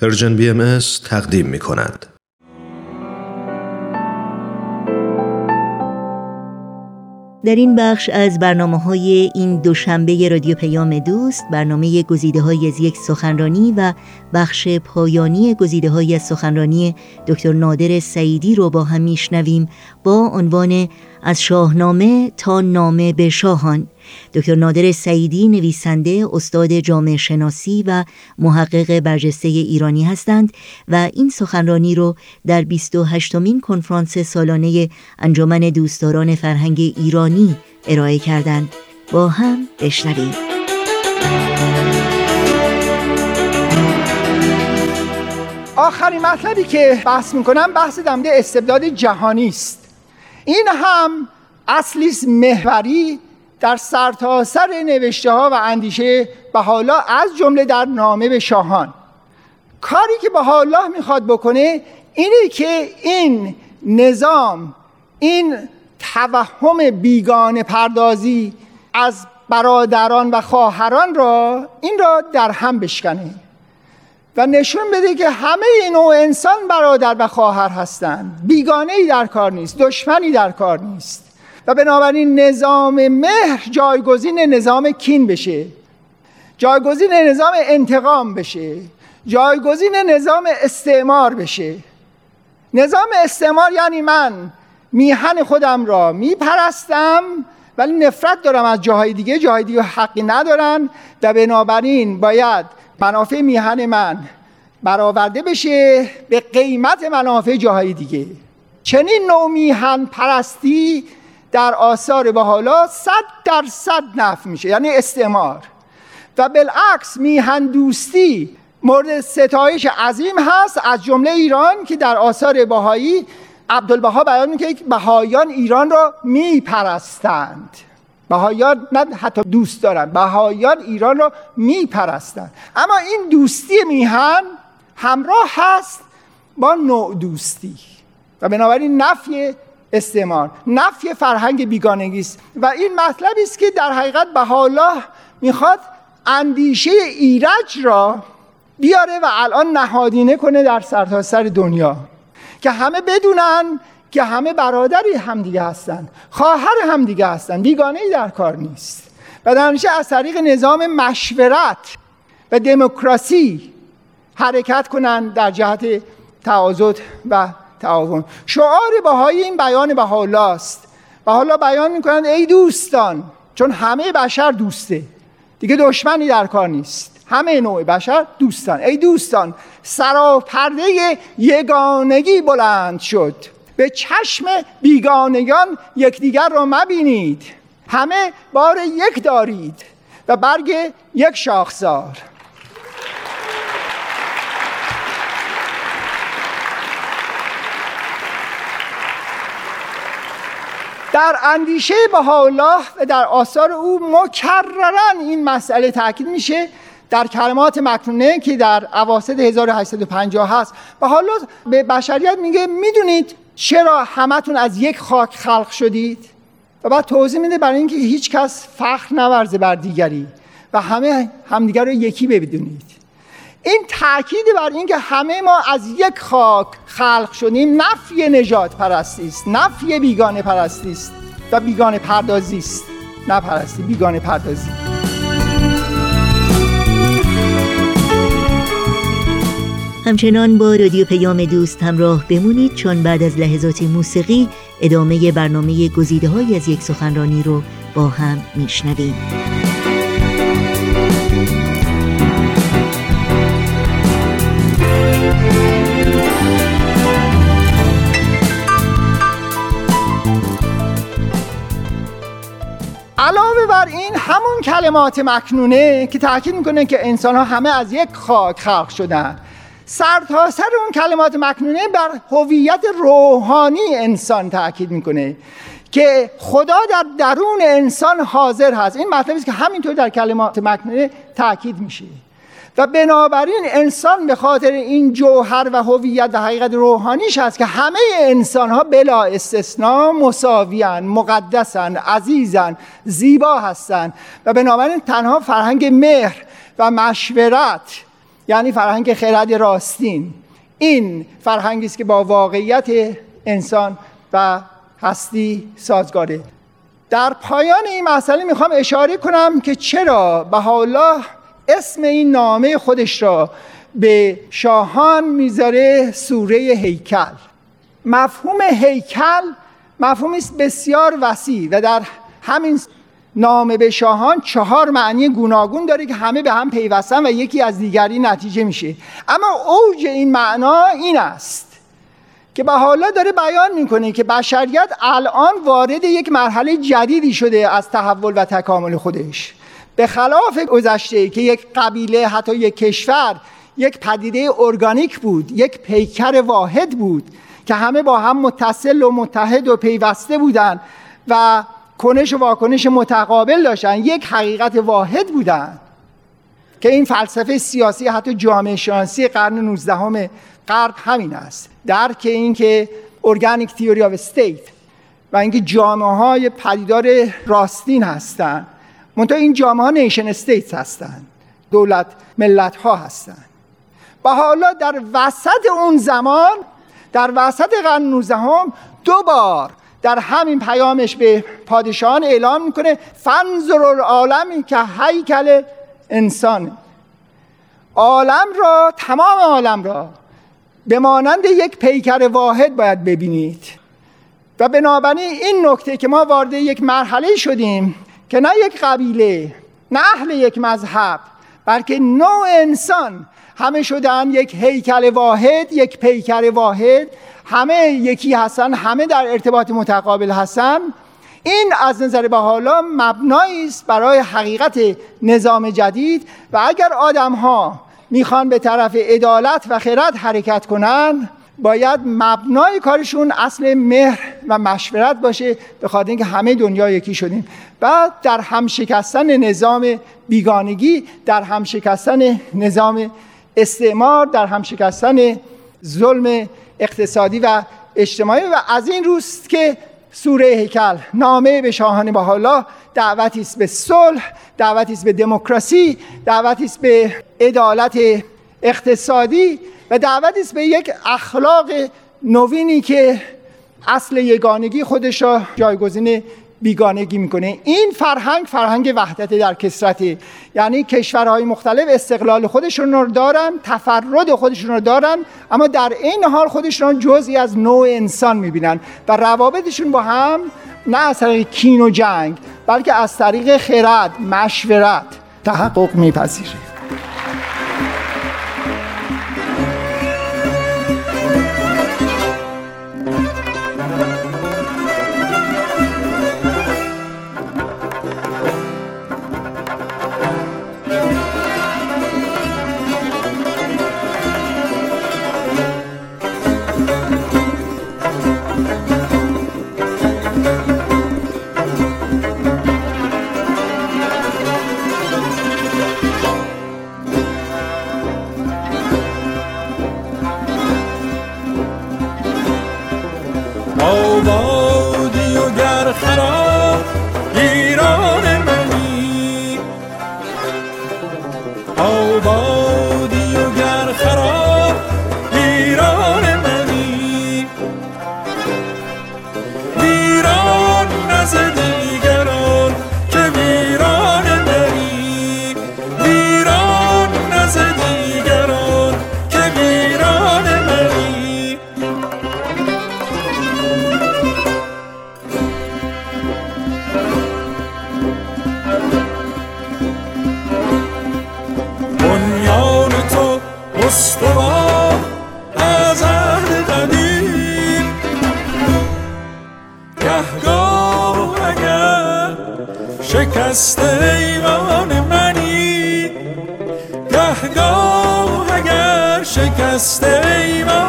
Persian BMS تقدیم می کند. در این بخش از برنامه های این دوشنبه رادیو پیام دوست برنامه گزیده های از یک سخنرانی و بخش پایانی گزیده های از سخنرانی دکتر نادر سعیدی رو با هم میشنویم با عنوان از شاهنامه تا نامه به شاهان. دکتر نادر سعیدی نویسنده استاد جامعه شناسی و محقق برجسته ایرانی هستند و این سخنرانی رو در 28 مین کنفرانس سالانه انجمن دوستداران فرهنگ ایرانی ارائه کردند. با هم بشنویم. آخرین مطلبی که بحث می‌کنم بحث دمده استبداد جهانی است. این هم اصلی محوری در سرتاسر سر نوشته ها و اندیشه حالا از جمله در نامه به شاهان. کاری که حالا می‌خواد بکنه اینه که این نظام این توهم بیگانه پردازی از برادران و خواهران را این را در هم بشکنه. و نشون بده که همه نوع انسان برادر و خواهر هستند. بیگانه ای در کار نیست دشمنی در کار نیست. و بنابراین نظام مهر جایگزین نظام کین بشه. جایگزین نظام انتقام بشه. جایگزین نظام استعمار بشه. نظام استعمار یعنی من میهن خودم را میپرستم ولی نفرت دارم از جاهای دیگه. جاهای دیگه حقی ندارن و بنابراین باید منافع میهن من. برآورده بشه به قیمت منافع جاهای دیگه. چنین نوع میهن پرستی در آثار به حالا صد درصد نفع میشه یعنی استعمار. و بالعکس میهن دوستی مورد ستایش عظیم هست از جمله ایران که در آثار بهایی عبدالبها بیان می‌کنه که بهایان ایران را میپرستند. بهایان نه حتی دوست دارن بهایان ایران را میپرستند اما این دوستی میهن همراه هست با نوع دوستی. و بنابراین نفی استعمار نفی فرهنگ بیگانگی است. و این مطلبی است که در حقیقت بهاءالله می‌خواد اندیشه ایرج را بیاره و الان نهادینه کنه در سرتاسر سر دنیا. که همه بدونن که همه برادری همدیگه هستن خواهر همدیگه هستن بیگانه ای در کار نیست. و در از طریق نظام مشورت و دموکراسی حرکت کنن در جهت تعاضد و تعاون. شعار بهای این بیان بهاءالله است و حالا بیان می‌کنند ای دوستان چون همه بشر دوسته دیگه دشمنی در کار نیست. همه نوع بشر دوستان. ای دوستان سراپرده یگانگی بلند شد. به چشم بیگانگان یکدیگر را مبینید. همه بار یک دارید و برگ یک شاخسار. در اندیشه بهاءالله و در آثار او مکررن این مسئله تاکید میشه در کلمات مکنونه که در اواسط 1850 هست و حالا به بشریت میگه می‌دونید چرا همتون از یک خاک خلق شدید؟ و بعد توضیح میده برای اینکه هیچ کس فخر نورزه بر دیگری و همه همدیگر رو یکی ببینید. این تاکید بر اینکه همه ما از یک خاک خلق شدیم نفی نجات پرستی است نفی بیگانه پرستی است و بیگانه پردازی است. نه پرستی بیگانه پردازی. همچنان با رادیو پیام دوست همراه بمونید چون بعد از لحظات موسیقی ادامه برنامه گزیده های از یک سخنرانی رو با هم میشنویم. علاوه بر این همون کلمات مکنونه که تاکید می‌کنه که انسان ها همه از یک خاک خلق شدن. سرتاسر سر اون کلمات مکنونه بر هویت روحانی انسان تاکید می‌کنه که خدا در درون انسان حاضر هست. این مطلبی است که همینطور در کلمات مکنونه تاکید میشه. و بنابراین انسان به خاطر این جوهر و هویت و حقیقت روحانیش هست که همه انسان ها بلا استثنا مساویان مقدسن عزیزن زیبا هستند. و بنابراین تنها فرهنگ مهر و مشورت یعنی فرهنگ خرد راستین. این فرهنگی است که با واقعیت انسان و هستی سازگاره. در پایان این مسئله می‌خوام اشاره کنم که چرا بهاءالله اسم این نامه خودش را به شاهان می‌ذاره سوره هیکل. مفهوم هیکل مفهومی است بسیار وسیع و در همین نامه به شاهان چهار معنی گوناگون داره که همه به هم پیوستن و یکی از دیگری نتیجه میشه. اما اوج این معنا این است که به حالا داره بیان می‌کنه که بشریت الان وارد یک مرحله جدیدی شده از تحول و تکامل خودش. به خلاف گذشته که یک قبیله حتی یک کشور یک پدیده ارگانیک بود یک پیکر واحد بود که همه با هم متصل و متحد و پیوسته بودند و کنش و واکنش متقابل داشتن. یک حقیقت واحد بودن که این فلسفه سیاسی حتی جامعه شناسی قرن 19 غرب همین است. درک این که organic theory of state و اینکه جامعه های پدیدار راستین هستند منتها این جامعه ها nation states هستند دولت ملت ها هستند و حالا در وسط اون زمان در وسط قرن 19 دو بار در همین پیامش به پادشاهان اعلام می‌کنه فنظر العالمی که هیکل انسان. عالم را تمام عالم را به مانند یک پیکر واحد باید ببینید. و بنابراین این نکته که ما وارد یک مرحله شدیم که نه یک قبیله نه اهل یک مذهب بلکه نوع انسان. همه شدن یک هیکل واحد یک پیکر واحد. همه یکی هستن همه در ارتباط متقابل هستن. این از نظر به حالا مبنایی است برای حقیقت نظام جدید و اگر آدم ها می‌خوان به طرف عدالت و خرد حرکت کنن باید مبنای کارشون اصل مهر و مشورت باشه به خاطر اینکه همه دنیا یکی شدیم. و در هم شکستن نظام بیگانگی در هم شکستن نظام استعمار در هم شکستن ظلم اقتصادی و اجتماعی و از این روست که سوره هیکل نامه به شاهان حالا دعوتی است به صلح دعوتی است به دموکراسی دعوتی است به عدالت اقتصادی و دعوتی است به یک اخلاق نوینی که اصل یگانگی خودش را جایگزین بیگانگی می‌کنه. این فرهنگ فرهنگ وحدت در کسرته یعنی کشورهای مختلف استقلال خودشون رو دارن تفرد خودشون رو دارن اما در این حال خودشون جزئی از نوع انسان می‌بینن و روابطشون با هم نه از طریق کین و جنگ بلکه از طریق خرد مشورت تحقق میپذیره. شکست ایوان منی گهگاه اگر شکست ایوان